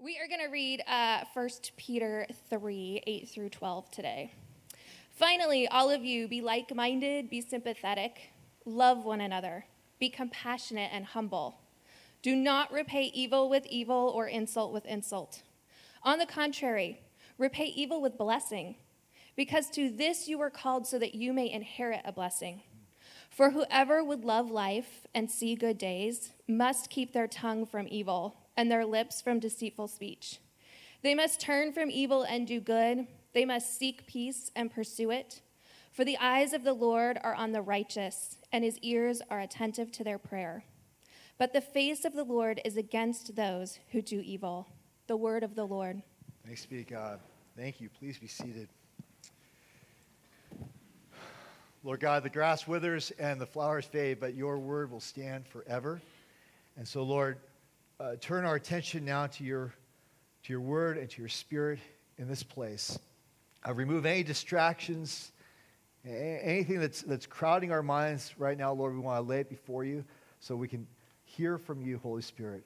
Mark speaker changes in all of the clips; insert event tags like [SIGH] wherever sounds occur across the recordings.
Speaker 1: We are going to read uh, 1 Peter 3 8 through 12 today. Finally, all of you, be like minded, be sympathetic, love one another, be compassionate and humble. Do not repay evil with evil or insult with insult. On the contrary, repay evil with blessing, because to this you were called so that you may inherit a blessing. For whoever would love life and see good days must keep their tongue from evil and their lips from deceitful speech. They must turn from evil and do good. They must seek peace and pursue it. For the eyes of the Lord are on the righteous, and his ears are attentive to their prayer. But the face of the Lord is against those who do evil. The word of the Lord.
Speaker 2: Thanks be to God. Thank you. Please be seated. Lord God, the grass withers and the flowers fade, but your word will stand forever. And so, Lord, uh, turn our attention now to your, to your word and to your spirit in this place. Uh, remove any distractions, anything that's, that's crowding our minds right now, Lord. We want to lay it before you so we can hear from you, Holy Spirit,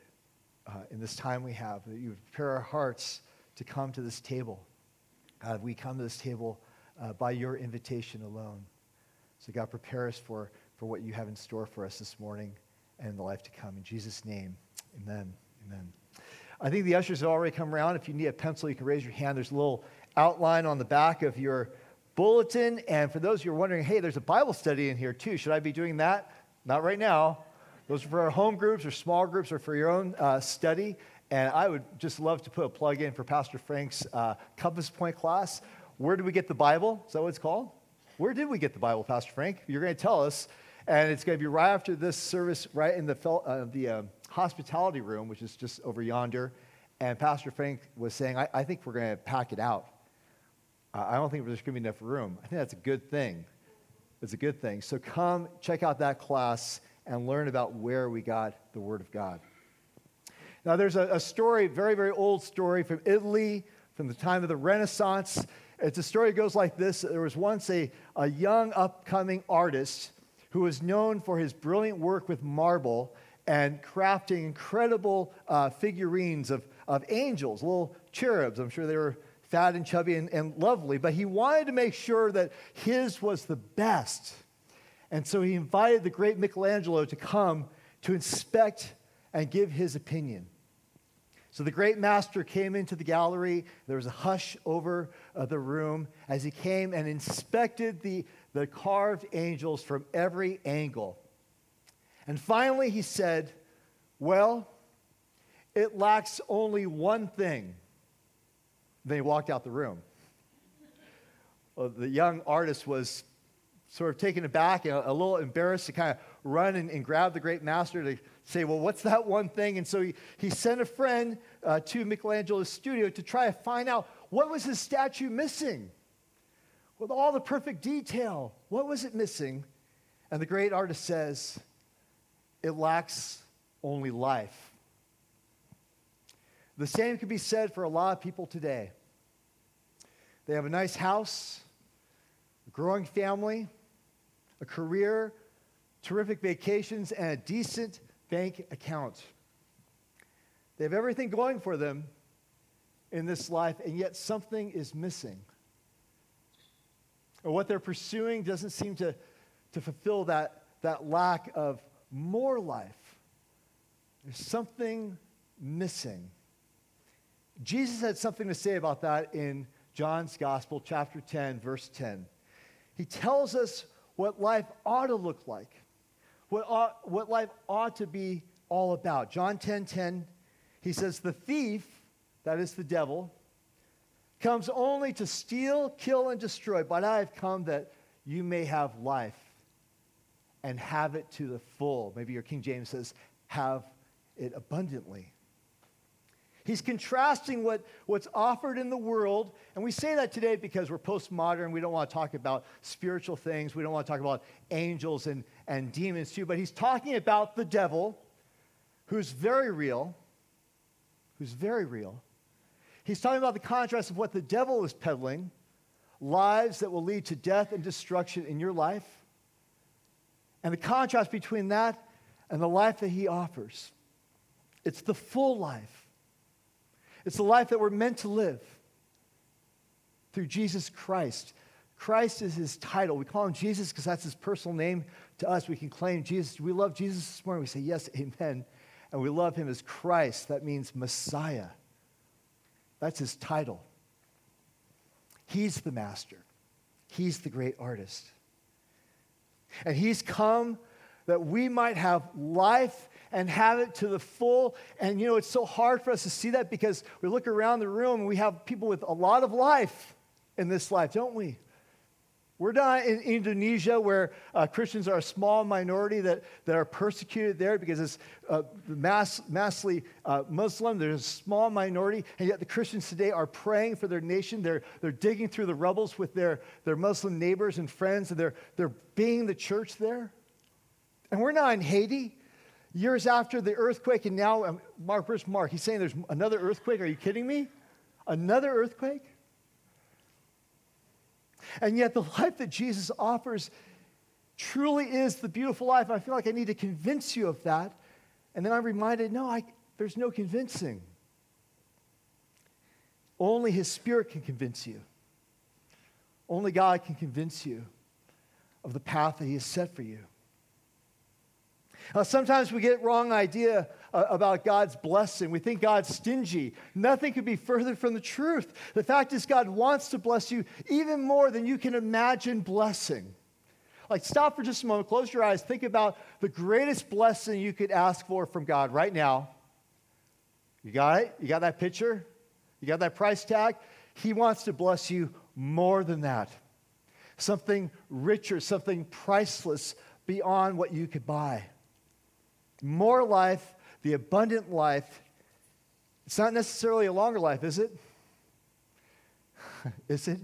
Speaker 2: uh, in this time we have. That you prepare our hearts to come to this table. God, we come to this table uh, by your invitation alone. So, God, prepare us for, for what you have in store for us this morning and the life to come. In Jesus' name. Amen. Amen. I think the ushers have already come around. If you need a pencil, you can raise your hand. There's a little outline on the back of your bulletin. And for those who are wondering, hey, there's a Bible study in here too. Should I be doing that? Not right now. Those are for our home groups or small groups or for your own uh, study. And I would just love to put a plug in for Pastor Frank's uh, Compass Point class. Where do we get the Bible? Is that what it's called? Where did we get the Bible, Pastor Frank? You're going to tell us. And it's going to be right after this service, right in the, uh, the uh, hospitality room, which is just over yonder. And Pastor Frank was saying, I, I think we're going to pack it out. I don't think there's going to be enough room. I think that's a good thing. It's a good thing. So come check out that class and learn about where we got the Word of God. Now, there's a, a story, very, very old story from Italy, from the time of the Renaissance. It's a story that goes like this There was once a, a young, upcoming artist who was known for his brilliant work with marble and crafting incredible uh, figurines of, of angels, little cherubs. I'm sure they were fat and chubby and, and lovely, but he wanted to make sure that his was the best. And so he invited the great Michelangelo to come to inspect and give his opinion. So the great master came into the gallery. There was a hush over uh, the room as he came and inspected the, the carved angels from every angle. And finally, he said, Well, it lacks only one thing. Then he walked out the room. Well, the young artist was sort of taken aback and a, little embarrassed to kind of run and, and, grab the great master to say, Well, what's that one thing? And so he, he sent a friend uh, to Michelangelo's studio to try to find out what was his statue missing. With all the perfect detail, what was it missing? And the great artist says, it lacks only life. The same could be said for a lot of people today. They have a nice house, a growing family, a career, terrific vacations, and a decent bank account. They have everything going for them in this life, and yet something is missing. Or what they're pursuing doesn't seem to, to fulfill that, that lack of more life. There's something missing. Jesus had something to say about that in John's Gospel, chapter 10, verse 10. He tells us what life ought to look like, what, ought, what life ought to be all about. John 10 10, he says, The thief, that is the devil, comes only to steal, kill, and destroy, but I have come that you may have life and have it to the full. Maybe your King James says, have it abundantly. He's contrasting what, what's offered in the world. And we say that today because we're postmodern. We don't want to talk about spiritual things. We don't want to talk about angels and, and demons too. But he's talking about the devil, who's very real, who's very real. He's talking about the contrast of what the devil is peddling lives that will lead to death and destruction in your life and the contrast between that and the life that he offers it's the full life. It's the life that we're meant to live through Jesus Christ. Christ is his title. We call him Jesus because that's his personal name to us. We can claim Jesus. We love Jesus this morning. We say, Yes, amen. And we love him as Christ. That means Messiah. That's his title. He's the master, he's the great artist. And he's come that we might have life and have it to the full. And you know, it's so hard for us to see that because we look around the room and we have people with a lot of life in this life, don't we? We're not in Indonesia where uh, Christians are a small minority that, that are persecuted there because it's uh, mass, massively uh, Muslim. There's a small minority, and yet the Christians today are praying for their nation. They're, they're digging through the rubbles with their, their Muslim neighbors and friends, and they're, they're being the church there. And we're not in Haiti years after the earthquake, and now, um, Mark, where's Mark? He's saying there's another earthquake. Are you kidding me? Another earthquake? And yet, the [LAUGHS] life that Jesus offers truly is the beautiful life. I feel like I need to convince you of that. And then I'm reminded no, I, there's no convincing. Only His Spirit can convince you. Only God can convince you of the path that He has set for you. Uh, sometimes we get wrong idea uh, about God's blessing. We think God's stingy. Nothing could be further from the truth. The fact is, God wants to bless you even more than you can imagine blessing. Like, stop for just a moment, close your eyes, think about the greatest blessing you could ask for from God right now. You got it? You got that picture? You got that price tag? He wants to bless you more than that. Something richer, something priceless beyond what you could buy more life, the abundant life. It's not necessarily a longer life, is it? [LAUGHS] is it?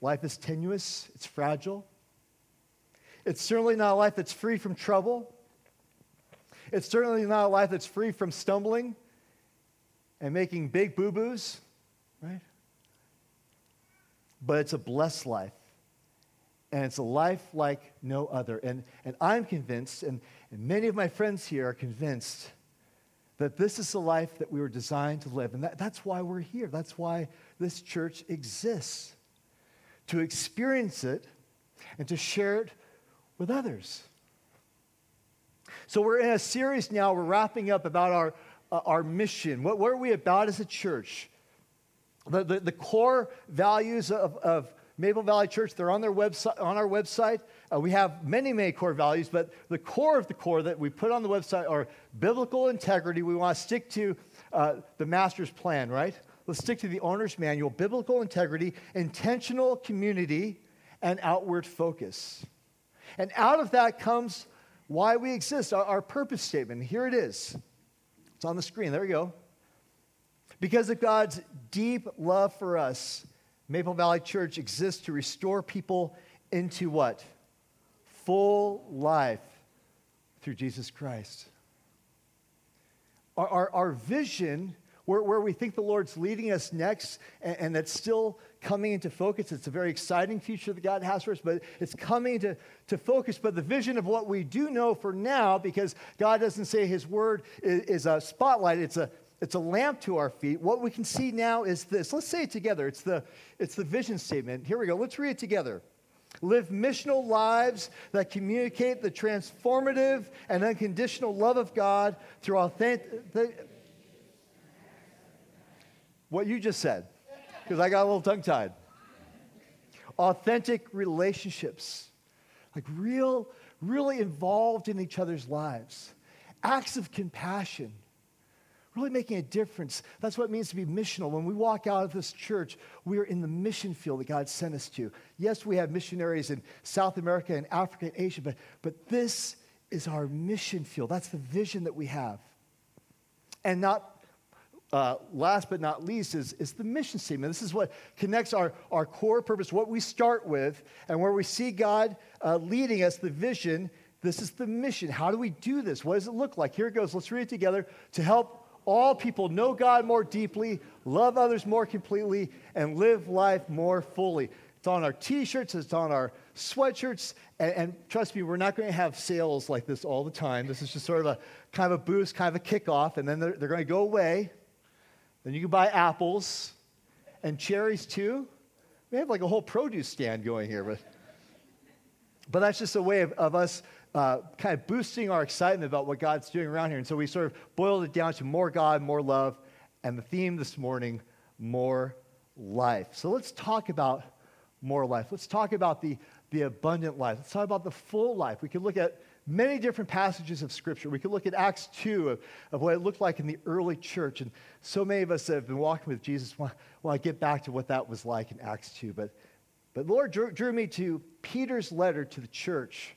Speaker 2: Life is tenuous, it's fragile. It's certainly not a life that's free from trouble. It's certainly not a life that's free from stumbling and making big boo boos, right? But it's a blessed life and it's a life like no other. And, and I'm convinced, and, and many of my friends here are convinced, that this is the life that we were designed to live. And that, that's why we're here. That's why this church exists to experience it and to share it with others. So we're in a series now, we're wrapping up about our, uh, our mission. What, what are we about as a church? The, the, the core values of, of Maple Valley Church. They're on, their website, on our website. Uh, we have many, many core values, but the core of the core that we put on the website are biblical integrity. We want to stick to uh, the master's plan, right? Let's stick to the owner's manual biblical integrity, intentional community, and outward focus. And out of that comes why we exist, our, our purpose statement. Here it is. It's on the screen. There we go. Because of God's deep love for us, Maple Valley Church exists to restore people into what? Full life through Jesus Christ. Our, our, our vision, where, where we think the Lord's leading us next, and, and that's still coming into focus. It's a very exciting future that God has for us, but it's coming to, to focus. But the vision of what we do know for now, because God doesn't say His word is, is a spotlight, it's a it's a lamp to our feet. What we can see now is this. Let's say it together. It's the, it's the vision statement. Here we go. Let's read it together. Live missional lives that communicate the transformative and unconditional love of God through authentic. What you just said, because I got a little tongue tied. Authentic relationships, like real, really involved in each other's lives. Acts of compassion really making a difference. That's what it means to be missional. When we walk out of this church, we are in the mission field that God sent us to. Yes, we have missionaries in South America and Africa and Asia, but, but this is our mission field. That's the vision that we have. And not uh, last but not least is, is the mission statement. This is what connects our, our core purpose, what we start with, and where we see God uh, leading us, the vision. This is the mission. How do we do this? What does it look like? Here it goes. Let's read it together to help all people know God more deeply, love others more completely, and live life more fully. It's on our t shirts, it's on our sweatshirts, and, and, trust me, we're not going to have sales like this all the time. This is just sort of a kind of a boost, kind of a kickoff, and then they're, they're going to go away. Then you can buy apples and cherries too. We have like a whole produce stand going here, but, but that's just a way of, of us uh, kind of boosting our excitement about what God's doing around here. And so we sort of boiled it down to more God, more love, and the theme this morning, more life. So let's talk about more life. Let's talk about the, the abundant life. Let's talk about the full life. We could look at many different passages of Scripture. We could look at Acts 2 of, of what it looked like in the early church. And so many of us that have been walking with Jesus want, want to get back to what that was like in Acts 2. But, but Lord drew, drew me to Peter's letter to the church.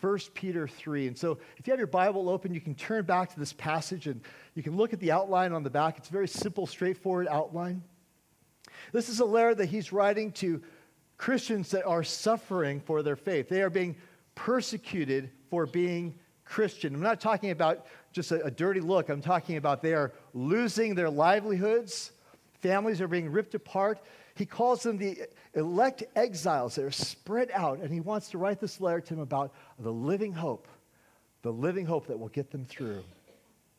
Speaker 2: 1 Peter 3. And so, if you have your Bible open, you can turn back to this passage and you can look at the outline on the back. It's a very simple, straightforward outline. This is a letter that he's writing to Christians that are suffering for their faith. They are being persecuted for being Christian. I'm not talking about just a, a, dirty look, I'm talking about they are losing their livelihoods, families are being ripped apart. He calls them the elect exiles that are spread out, and he wants to write this letter to them about the living hope, the living hope that will get them through.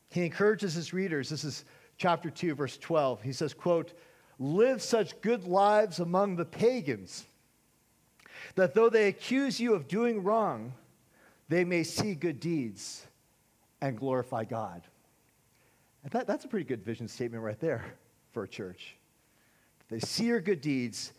Speaker 2: He encourages his readers. This is chapter 2, verse 12. He says, quote, live such good lives among the pagans that though they accuse you of doing wrong, they may see good deeds and glorify God. And that, that's a pretty good vision statement right there for a church. They see your good deeds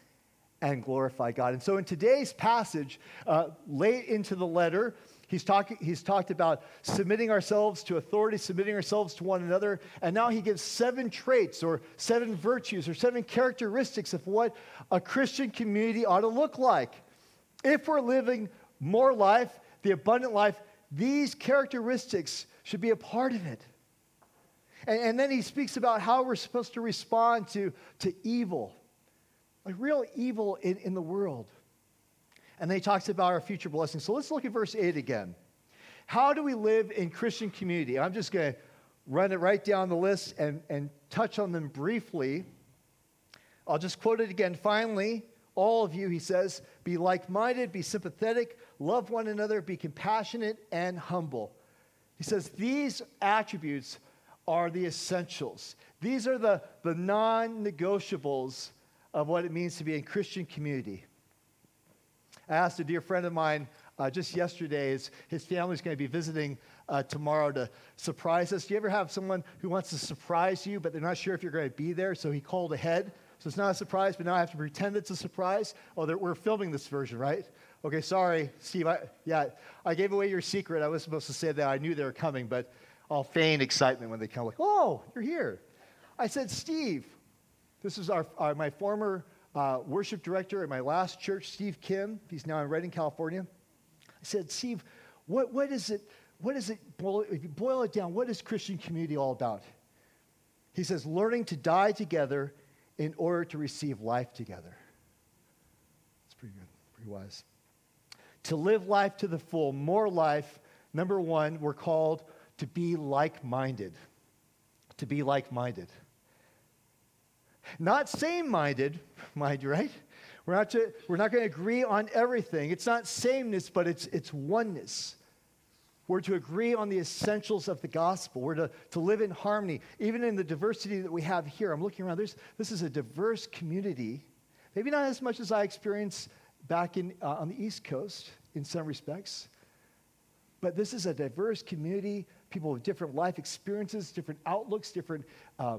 Speaker 2: and glorify God. And so in today's passage, uh, late into the letter, he's, talk, he's talked about submitting ourselves to authority, submitting ourselves to one another. And now he gives seven traits or seven virtues or seven characteristics of what a Christian community ought to look like. If we're living more life, the abundant life, these characteristics should be a part of it. And, and then he speaks about how we're supposed to respond to, to evil, like real evil in, in the world. And then he talks about our future blessings. So let's look at verse 8 again. How do we live in Christian community? I'm just going to run it right down the list and, and touch on them briefly. I'll just quote it again. Finally, all of you, he says, be like minded, be sympathetic, love one another, be compassionate and humble. He says these attributes are the essentials. These are the, the non negotiables of what it means to be a Christian community. I asked a dear friend of mine uh, just yesterday, his, his family's going to be visiting uh, tomorrow to surprise us. Do you ever have someone who wants to surprise you, but they're not sure if you're going to be there? So he called ahead so it's not a surprise, but now I have to pretend it's a surprise. Oh, we're filming this version, right? Okay, sorry, Steve. I, yeah, I gave away your secret. I was supposed to say that I knew they were coming, but I'll feign excitement when they come. Like, oh, you're here. I said, Steve, this is our, our my former uh, worship director at my last church, Steve Kim. He's now in Redding, California. I said, Steve, what, what is it? What is it? Boil, if you boil it down, what is Christian community all about? He says, learning to die together in order to receive life together. That's pretty good, pretty wise. To live life to the full, more life, number one, we're called to be like minded. To be like minded. Not same minded, mind you, right? We're not, to, we're not going to agree on everything. It's not sameness, but it's, it's oneness. We're to agree on the essentials of the gospel. We're to, to live in harmony, even in the diversity that we have here. I'm looking around. There's, this is a diverse community. Maybe not as much as I experienced back in, uh, on the East Coast in some respects, but this is a diverse community, people with different life experiences, different outlooks, different uh,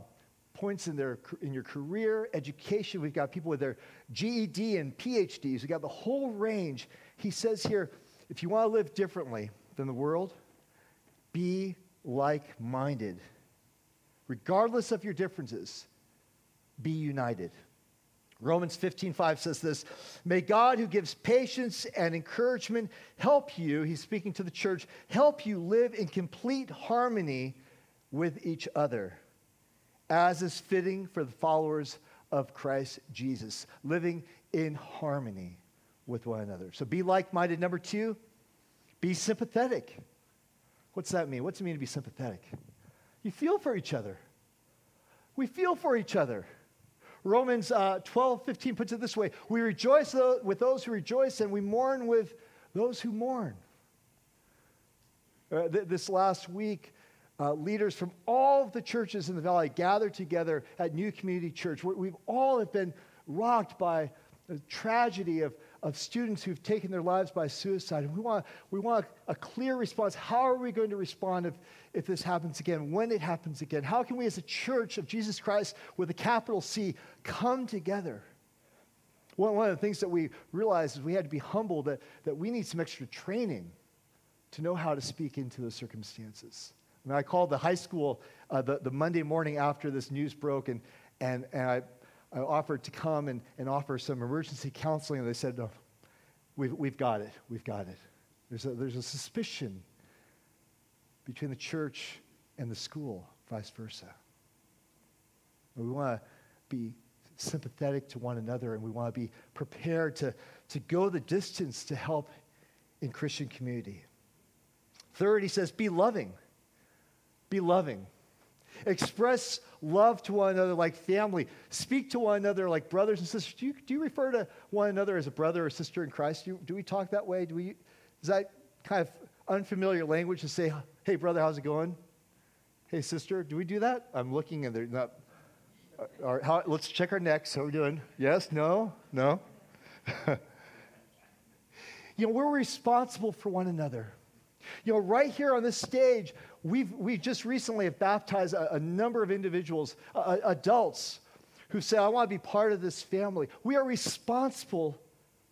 Speaker 2: points in, their, in your career, education. We've got people with their GED and PhDs. We've got the whole range. He says here if you want to live differently, than the world, be like minded. Regardless of your differences, be united. Romans 15:5 says this, "May God who gives patience and encouragement help you, he's speaking to the church, help you live in complete harmony with each other, as is fitting for the followers of Christ Jesus, living in harmony with one another." So be like-minded. Number 2, be sympathetic. What's that mean? What's it mean to be sympathetic? You feel for each other. We feel for each other. Romans uh, 12, 15 puts it this way We rejoice with those who rejoice, and we mourn with those who mourn. Uh, th- this last week, uh, leaders from all of the churches in the valley gathered together at New Community Church. we we've all have been rocked by the tragedy of, of students who've taken their lives by suicide. And we want, we want a clear response. How are we going to respond if, if this happens again, when it happens again? How can we, as a church of Jesus Christ with a capital C, come together? One, one of the things that we realized is we had to be humble that, that we need some extra training to know how to speak into those circumstances. And I called the high school uh, the, the Monday morning after this news broke, and, and, and I, I offered to come and, and offer some emergency counseling, and they said, No, we've, we've got it. We've got it. There's a, there's a suspicion between the church and the school, vice versa. We want to be sympathetic to one another, and we want to be prepared to, to go the distance to help in Christian community. Third, he says, be loving. Be loving. Express love to one another like family. Speak to one another like brothers and sisters. Do you, do you refer to one another as a brother or sister in Christ? Do, do we talk that way? Do we, is that kind of unfamiliar language to say, hey, brother, how's it going? Hey, sister, do we do that? I'm looking and they're not. Uh, all right, how, let's check our necks. How are we doing? Yes? No? No? [LAUGHS] you know, we're responsible for one another. You know, right here on this stage, we've, we just recently have baptized a, a number of individuals, uh, adults, who say, I want to be part of this family. We are responsible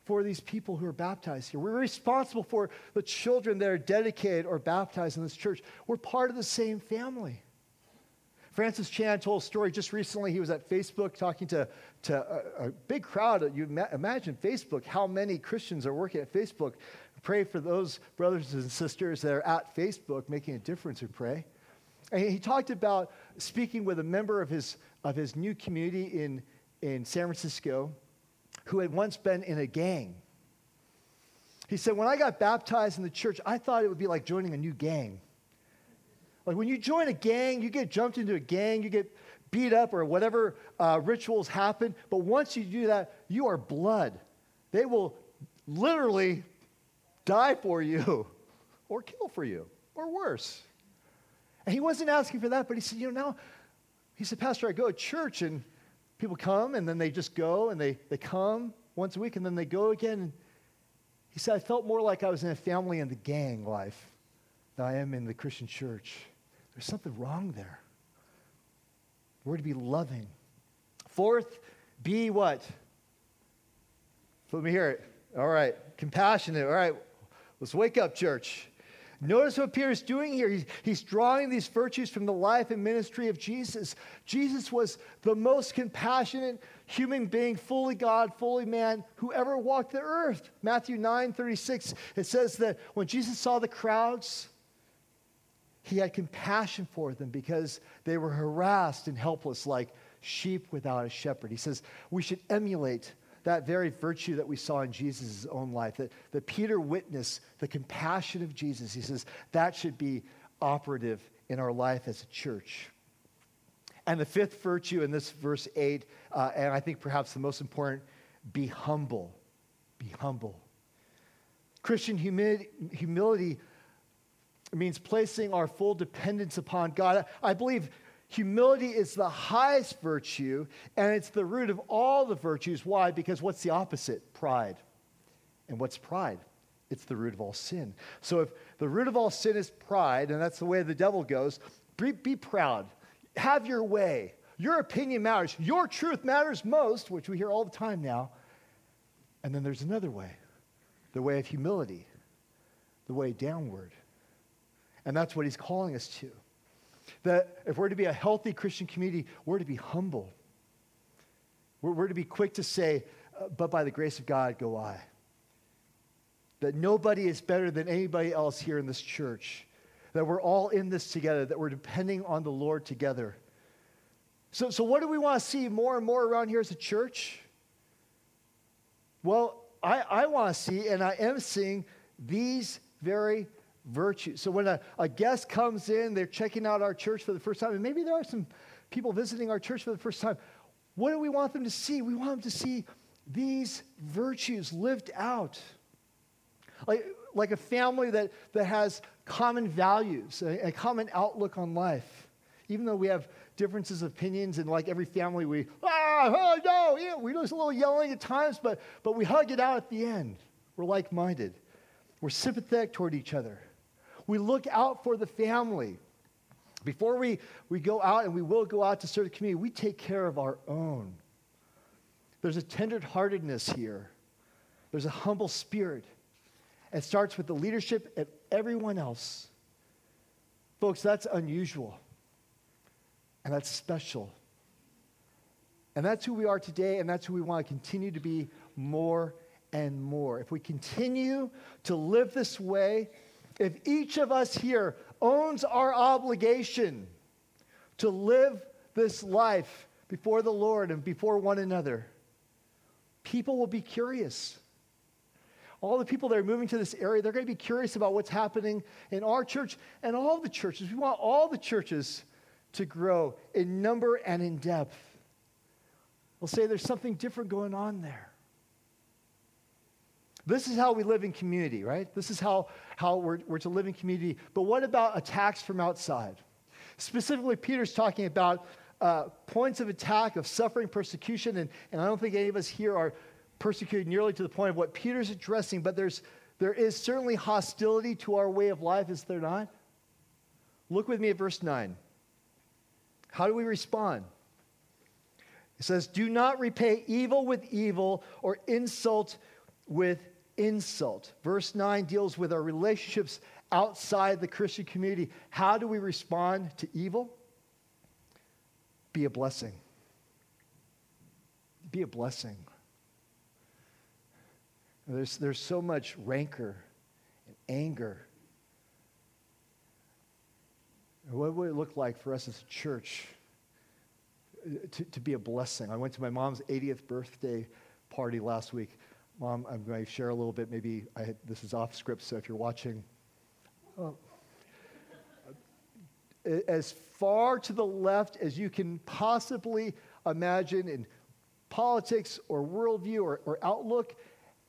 Speaker 2: for these people who are baptized here. We're responsible for the children that are dedicated or baptized in this church. We're part of the same family. Francis Chan told a story just recently. He was at Facebook talking to, to a, a big crowd. You imagine Facebook, how many Christians are working at Facebook Pray for those brothers and sisters that are at Facebook making a difference We pray. And he talked about speaking with a member of his, of his new community in, in San Francisco who had once been in a gang. He said, When I got baptized in the church, I thought it would be like joining a new gang. Like when you join a gang, you get jumped into a gang, you get beat up or whatever uh, rituals happen. But once you do that, you are blood. They will literally die for you [LAUGHS] or kill for you or worse. And he wasn't asking for that, but he said, you know, now, he said, Pastor, I go to church and people come and then they just go and they, they come once a week and then they go again. And he said, I felt more like I was in a family in the gang life than I am in the Christian church. There's something wrong there. We're to be loving. Fourth, be what? Let me hear it. All right. Compassionate. All right. Let's wake up, church. Notice what Peter is doing here. He's, he's, drawing these virtues from the life and ministry of Jesus. Jesus was the most compassionate human being, fully God, fully man, who ever walked the earth. Matthew 9 36, it says that when Jesus saw the crowds, he had compassion for them because they were harassed and helpless like sheep without a shepherd. He says we should emulate that very virtue that we saw in Jesus' own life, that, that Peter witnessed the compassion of Jesus. He says that should be operative in our life as a church. And the fifth virtue in this verse 8, uh, and I think perhaps the most important, be humble. Be humble. Christian humility, humility means placing our full dependence upon God. I believe Humility is the highest virtue, and it's the root of all the virtues. Why? Because what's the opposite? Pride. And what's pride? It's the root of all sin. So if the root of all sin is pride, and that's the way the devil goes, be, be proud. Have your way. Your opinion matters. Your truth matters most, which we hear all the time now. And then there's another way the way of humility, the way downward. And that's what he's calling us to. That if we're to be a healthy Christian community, we're to be humble. We're, we're to be quick to say, uh, but by the grace of God go I. That nobody is better than anybody else here in this church. That we're all in this together, that we're depending on the Lord together. So, so what do we want to see more and more around here as a church? Well, I, I want to see, and I am seeing, these very virtue. So when a, a guest comes in, they're checking out our church for the first time, and maybe there are some people visiting our church for the first time. What do we want them to see? We want them to see these virtues lived out. Like, like a family that, that has common values, a, a common outlook on life. Even though we have differences of opinions, and like every family, we, ah, oh, no, yeah, we do a little yelling at times, but, but we hug it out at the end. We're like minded. We're sympathetic toward each other. We look out for the family. Before we, we go out, and we will go out to serve the community, we take care of our own. There's a tenderheartedness here, there's a humble spirit. It starts with the leadership and everyone else. Folks, that's unusual. And that's special. And that's who we are today, and that's who we want to continue to be more and more. If we continue to live this way, if each of us here owns our obligation to live this life before the Lord and before one another, people will be curious. All the people that are moving to this area, they're going to be curious about what's happening in our church and all the churches. We want all the churches to grow in number and in depth. We'll say there's something different going on there. This is how we live in community, right? This is how, how we're, we're to live in community. But what about attacks from outside? Specifically, Peter's talking about uh, points of attack, of suffering, persecution, and, and I don't think any of us here are persecuted nearly to the point of what Peter's addressing, but there's, there is certainly hostility to our way of life, is there not? Look with me at verse 9. How do we respond? It says, Do not repay evil with evil or insult with insult. Verse 9 deals with our relationships outside the Christian community. How do we respond to evil? Be a blessing. Be a blessing. There's, there's so much rancor and anger. What would it look like for us as a church uh, to, to be a blessing? I went to my mom's 80th birthday party last week. Mom, I'm going to share a little bit. Maybe had, this is off script, so if you're watching, uh, as far to the left as you can possibly imagine in politics or worldview or, or outlook.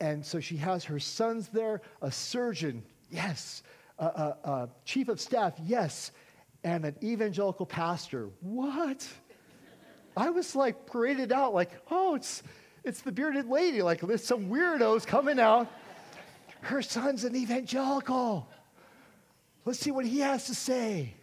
Speaker 2: And so she has her sons there, a surgeon, yes, a, a, a chief of staff, yes, and an evangelical pastor. What? I was like paraded out, like, oh, it's it's the bearded lady. Like, there's some weirdos coming out. Her son's an evangelical. Let's see what he has to say.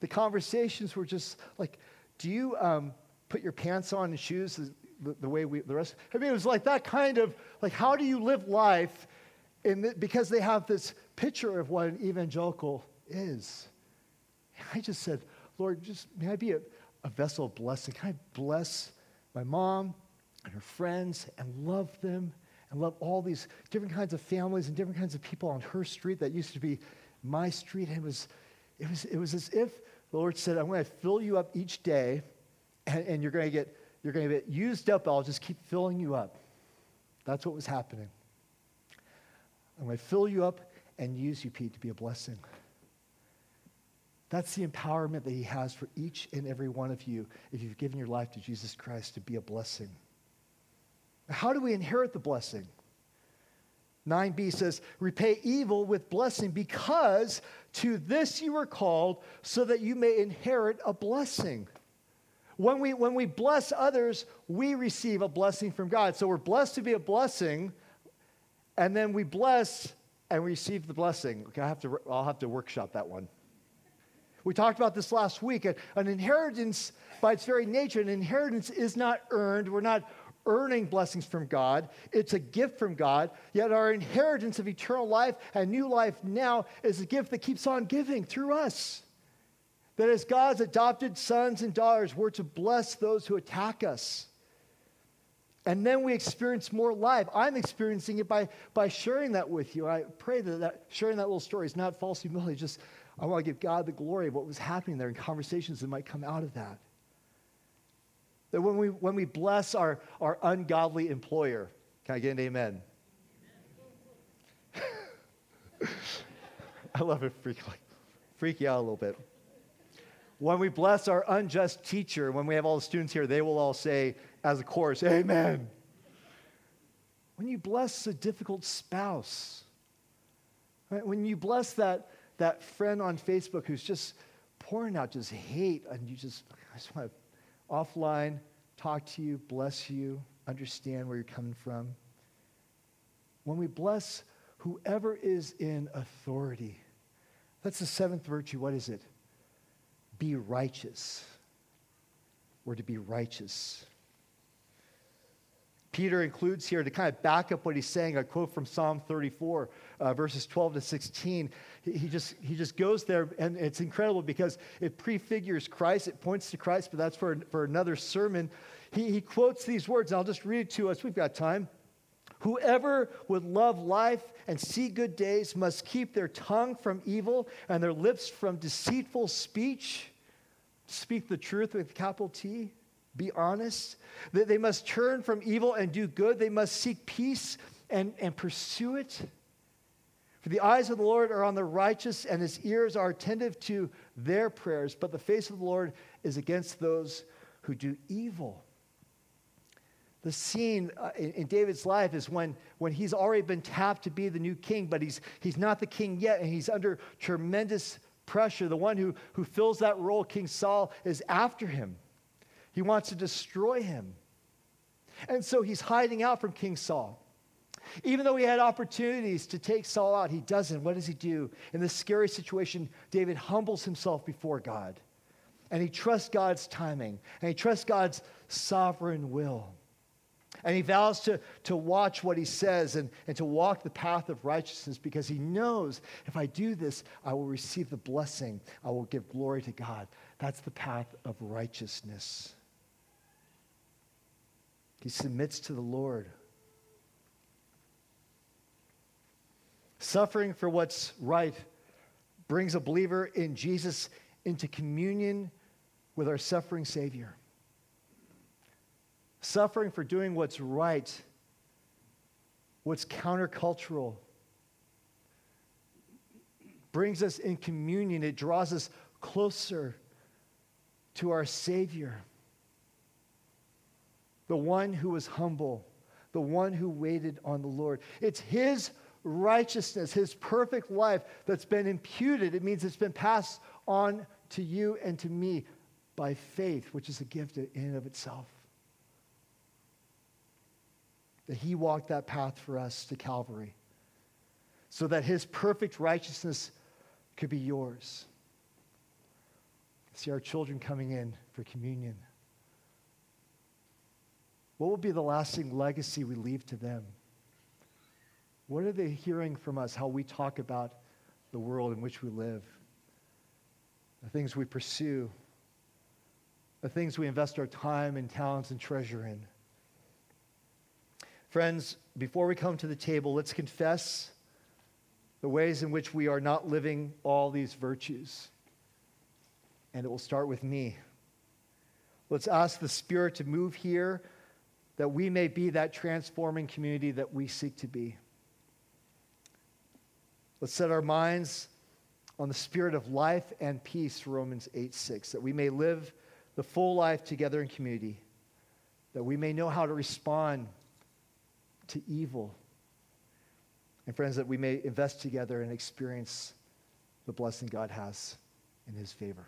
Speaker 2: The conversations were just like, do you um, put your pants on and shoes the, the, way we, the rest? I mean, it was like that kind of, like, how do you live life in the, because they have this picture of what an evangelical is. I just said, Lord, just may I be a, a vessel of blessing? Can I bless my mom and her friends and love them and love all these different kinds of families and different kinds of people on her street that used to be my street. And it was, it was, it was as if the Lord said, I'm going to fill you up each day and, and you're going to get you're going to get used up. I'll just keep filling you up. That's what was happening. I'm going to fill you up and use you, Pete, to be a blessing. That's the empowerment that He has for each and every one of you if you've given your life to Jesus Christ to be a blessing. How do we inherit the blessing? 9b says, Repay evil with blessing because to this you were called so that you may inherit a blessing. When we, when we bless others, we receive a blessing from God. So we're blessed to be a blessing, and then we bless and receive the blessing. Okay, I have to, I'll have to workshop that one. We talked about this last week. An inheritance, by its very nature, an inheritance is not earned. We're not earning blessings from God, it's a gift from God. Yet our inheritance of eternal life and new life now is a gift that keeps on giving through us. That as God's adopted sons and daughters, we're to bless those who attack us. And then we experience more life. I'm experiencing it by, by sharing that with you. I pray that, that sharing that little story is not false humility, just I want to give God the glory of what was happening there and conversations that might come out of that. That when we, when we bless our, our ungodly employer, can I get an amen? [LAUGHS] I love it freak, like, freak you out a little bit. When we bless our unjust teacher, when we have all the students here, they will all say, as a chorus, Amen. When you bless a difficult spouse, When you bless that, that friend on Facebook who's just pouring out just hate, and you just, I just want to offline talk to you, bless you, understand where you're coming from. When we bless whoever is in authority, that's the seventh virtue. What is it? Be righteous. We're to be righteous. Peter includes here to kind of back up what he's saying, a quote from Psalm 34, uh, verses 12 to 16. He, he, just, he just goes there, and it's incredible because it prefigures Christ, it points to Christ, but that's for, for another sermon. He, he quotes these words, and I'll just read it to us. We've got time. Whoever would love life and see good days must keep their tongue from evil and their lips from deceitful speech. Speak the truth with capital T be honest. That they must turn from evil and do good. They must seek peace and, and pursue it. For the eyes of the Lord are on the righteous, and his ears are attentive to their prayers, but the face of the Lord is against those who do evil. The scene uh, in, in, David's life is when, when he's already been tapped to be the new king, but he's, he's not the king yet, and he's under tremendous pressure. The one who, who fills that role, King Saul, is after him. He wants to destroy him. And so he's hiding out from King Saul. Even though he had opportunities to take Saul out, he doesn't. What does he do? In this scary situation, David humbles himself before God. And he trusts God's timing. And he trusts God's sovereign will. And he vows to, to watch what he says and, and to walk the path of righteousness because he knows if I do this, I will receive the blessing. I will give glory to God. That's the path of righteousness. He submits to the Lord. Suffering for what's right brings a believer in Jesus into communion with our suffering Savior. Suffering for doing what's right, what's countercultural, brings us in communion. It draws us closer to our Savior the one who was humble, the one who waited on the Lord. It's his righteousness, his perfect life that's been imputed. It means it's been passed on to you and to me by faith, which is a gift in and of itself. That he walked that path for us to Calvary so that his perfect righteousness could be yours. See our children coming in for communion. What will be the lasting legacy we leave to them? What are they hearing from us, how we talk about the world in which we live? The things we pursue, the things we invest our time and talents and treasure in. Friends, before we come to the table, let's confess the ways in which we are not living all these virtues. And it will start with me. Let's ask the Spirit to move here that we may be that transforming community that we seek to be. Let's set our minds on the spirit of life and peace, Romans 8 6, that we may live the full life together in community, that we may know how to respond to evil. And, friends, that we may invest together and experience the blessing God has in His favor.